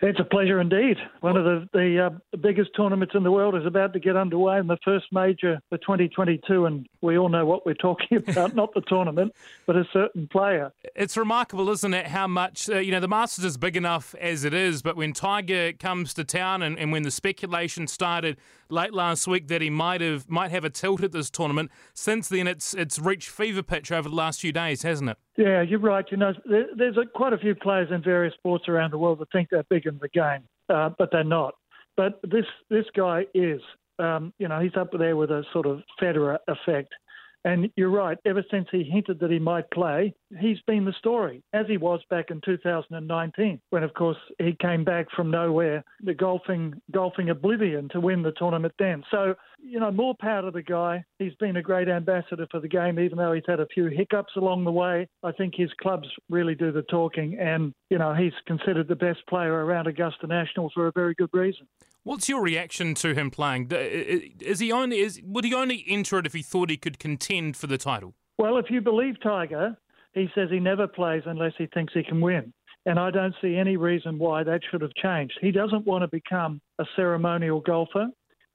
It's a pleasure indeed. One of the, the uh, biggest tournaments in the world is about to get underway in the first major for 2022, and we all know what we're talking about, not the tournament, but a certain player. It's remarkable, isn't it, how much, uh, you know, the Masters is big enough as it is, but when Tiger comes to town and, and when the speculation started late last week that he might have might have a tilt at this tournament, since then it's it's reached fever pitch over the last few days, hasn't it? Yeah, you're right. You know, there, there's a, quite a few players in various sports around the world that think they're big in the game, uh, but they're not. But this this guy is. Um, you know, he's up there with a sort of Federer effect. And you're right, ever since he hinted that he might play, he's been the story, as he was back in 2019, when, of course, he came back from nowhere, the golfing, golfing oblivion to win the tournament then. So, you know, more power to the guy. He's been a great ambassador for the game, even though he's had a few hiccups along the way. I think his clubs really do the talking, and, you know, he's considered the best player around Augusta National for a very good reason. What's your reaction to him playing? Is he only is would he only enter it if he thought he could contend for the title? Well, if you believe Tiger, he says he never plays unless he thinks he can win. And I don't see any reason why that should have changed. He doesn't want to become a ceremonial golfer,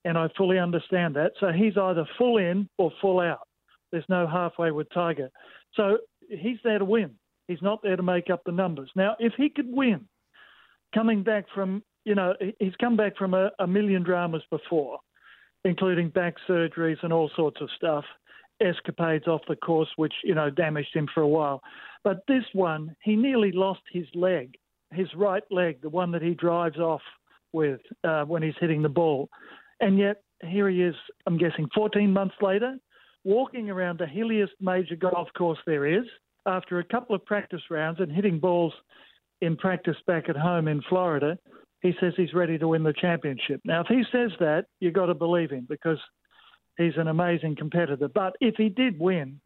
and I fully understand that. So he's either full in or full out. There's no halfway with Tiger. So he's there to win. He's not there to make up the numbers. Now, if he could win, coming back from you know, he's come back from a, a million dramas before, including back surgeries and all sorts of stuff, escapades off the course, which, you know, damaged him for a while. But this one, he nearly lost his leg, his right leg, the one that he drives off with uh, when he's hitting the ball. And yet, here he is, I'm guessing 14 months later, walking around the hilliest major golf course there is after a couple of practice rounds and hitting balls in practice back at home in Florida he says he's ready to win the championship. Now, if he says that, you've got to believe him because he's an amazing competitor. But if he did win,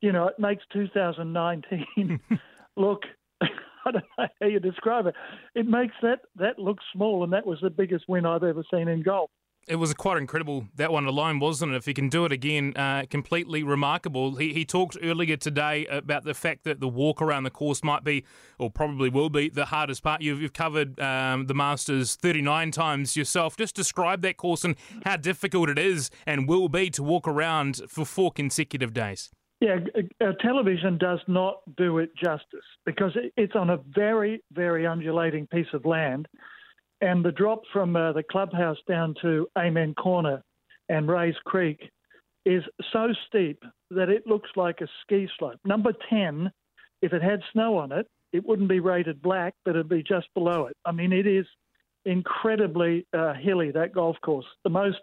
you know, it makes 2019 look. I don't know how you describe it. It makes that that look small, and that was the biggest win I've ever seen in golf it was quite incredible that one alone, wasn't it? If he can do it again, uh, completely remarkable. He, he talked earlier today about the fact that the walk around the course might be, or probably will be, the hardest part. You've, you've covered um, the Masters 39 times yourself. Just describe that course and how difficult it is and will be to walk around for four consecutive days. Yeah, uh, television does not do it justice because it's on a very, very undulating piece of land and the drop from uh, the clubhouse down to Amen Corner and Rae's Creek is so steep that it looks like a ski slope. Number 10, if it had snow on it, it wouldn't be rated black, but it'd be just below it. I mean, it is incredibly uh, hilly, that golf course. The most,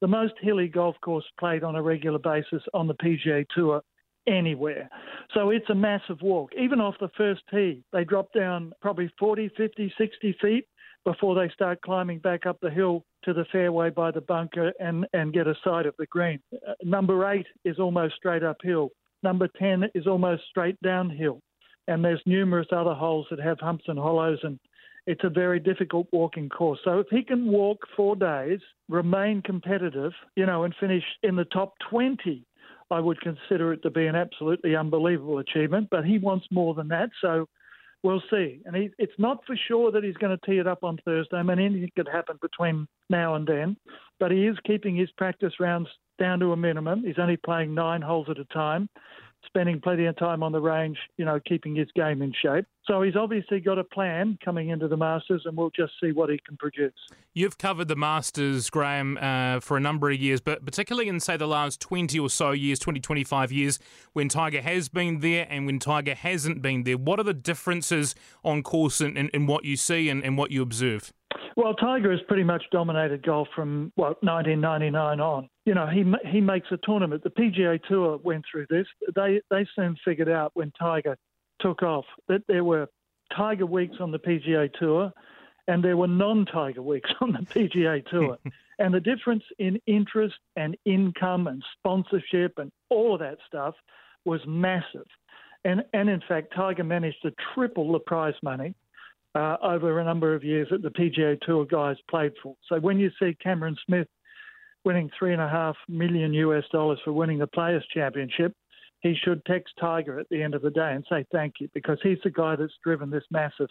the most hilly golf course played on a regular basis on the PGA Tour anywhere. So it's a massive walk. Even off the first tee, they drop down probably 40, 50, 60 feet before they start climbing back up the hill to the fairway by the bunker and, and get a sight of the green. Uh, number eight is almost straight uphill. Number 10 is almost straight downhill. And there's numerous other holes that have humps and hollows, and it's a very difficult walking course. So if he can walk four days, remain competitive, you know, and finish in the top 20, I would consider it to be an absolutely unbelievable achievement. But he wants more than that. So We'll see. And he, it's not for sure that he's going to tee it up on Thursday. I mean, anything could happen between now and then. But he is keeping his practice rounds down to a minimum. He's only playing nine holes at a time spending plenty of time on the range, you know, keeping his game in shape. So he's obviously got a plan coming into the Masters, and we'll just see what he can produce. You've covered the Masters, Graham, uh, for a number of years, but particularly in, say, the last 20 or so years, 20, 25 years, when Tiger has been there and when Tiger hasn't been there. What are the differences on course in, in, in what you see and, and what you observe? Well, Tiger has pretty much dominated golf from what 1999 on. You know, he he makes a tournament. The PGA Tour went through this. They they soon figured out when Tiger took off that there were Tiger weeks on the PGA Tour, and there were non-Tiger weeks on the PGA Tour. and the difference in interest and income and sponsorship and all of that stuff was massive. And and in fact, Tiger managed to triple the prize money uh, over a number of years that the PGA Tour guys played for. So when you see Cameron Smith winning three and a half million US dollars for winning the Players Championship, he should text Tiger at the end of the day and say thank you because he's the guy that's driven this massive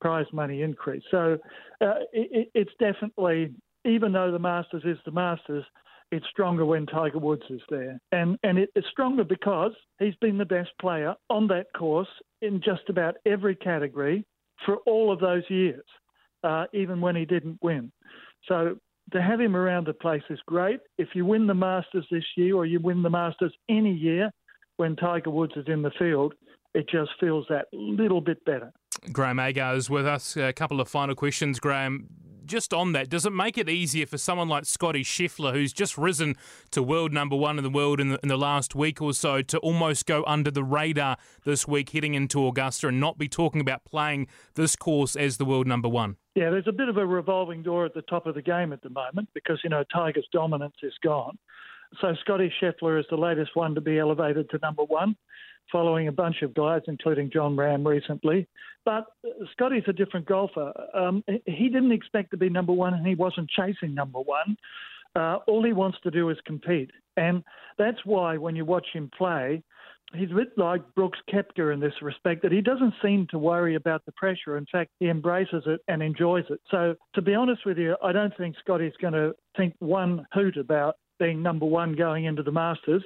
prize money increase. So uh, it, it's definitely, even though the Masters is the Masters, it's stronger when Tiger Woods is there. And, and it's stronger because he's been the best player on that course in just about every category for all of those years, uh, even when he didn't win. So to have him around the place is great. If you win the Masters this year or you win the Masters any year when Tiger Woods is in the field, it just feels that little bit better. Graham Agar is with us. A couple of final questions, Graham. Just on that, does it make it easier for someone like Scottie Scheffler, who's just risen to world number one in the world in the, in the last week or so, to almost go under the radar this week heading into Augusta and not be talking about playing this course as the world number one? Yeah, there's a bit of a revolving door at the top of the game at the moment because, you know, Tiger's dominance is gone. So Scottie Scheffler is the latest one to be elevated to number one following a bunch of guys, including Jon Rahm recently. But Scottie's a different golfer. Um, he didn't expect to be number one, and he wasn't chasing number one. Uh, all he wants to do is compete. And that's why when you watch him play, he's a bit like Brooks Koepka in this respect that he doesn't seem to worry about the pressure. In fact, he embraces it and enjoys it. So, to be honest with you, I don't think Scottie's going to think one hoot about being number one going into the Masters.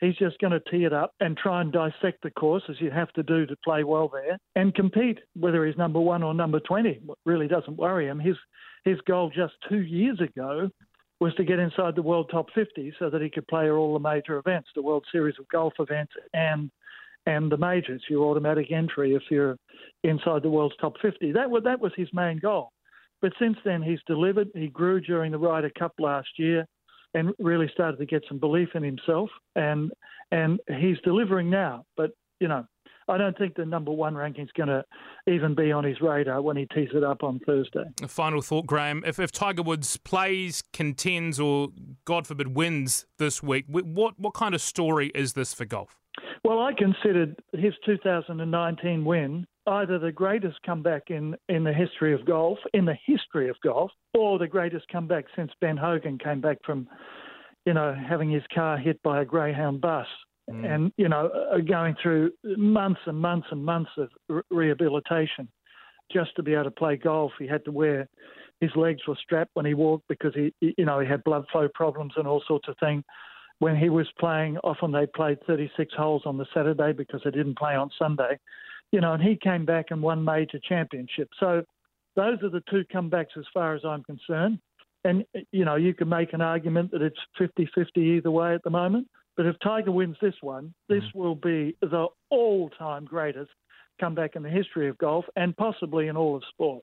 He's just going to tee it up and try and dissect the course as you have to do to play well there and compete. Whether he's number one or number 20 really doesn't worry him. His, his goal just two years ago was to get inside the world top 50 so that he could play all the major events, the World Series of Golf events and and the majors, your automatic entry if you're inside the world's top 50. That was, that was his main goal. But since then, he's delivered. He grew during the Ryder Cup last year and really started to get some belief in himself. And and he's delivering now. But you know, I don't think the number one ranking is going to even be on his radar when he tees it up on Thursday. A final thought, Graham. If, if Tiger Woods plays, contends, or God forbid wins this week, what what kind of story is this for golf? Well, I considered his 2019 win either the greatest comeback in, in the history of golf, in the history of golf, or the greatest comeback since Ben Hogan came back from, you know, having his car hit by a Greyhound bus mm. and, you know, uh, going through months and months and months of re- rehabilitation just to be able to play golf. He had to wear his legs were strapped when he walked because he, you know, he had blood flow problems and all sorts of things. When he was playing, often they played 36 holes on the Saturday because they didn't play on Sunday you know, and he came back and won major championships. So those are the two comebacks as far as I'm concerned. And, you know, you can make an argument that it's 50 50 either way at the moment. But if Tiger wins this one, this mm. will be the all time greatest comeback in the history of golf and possibly in all of sport.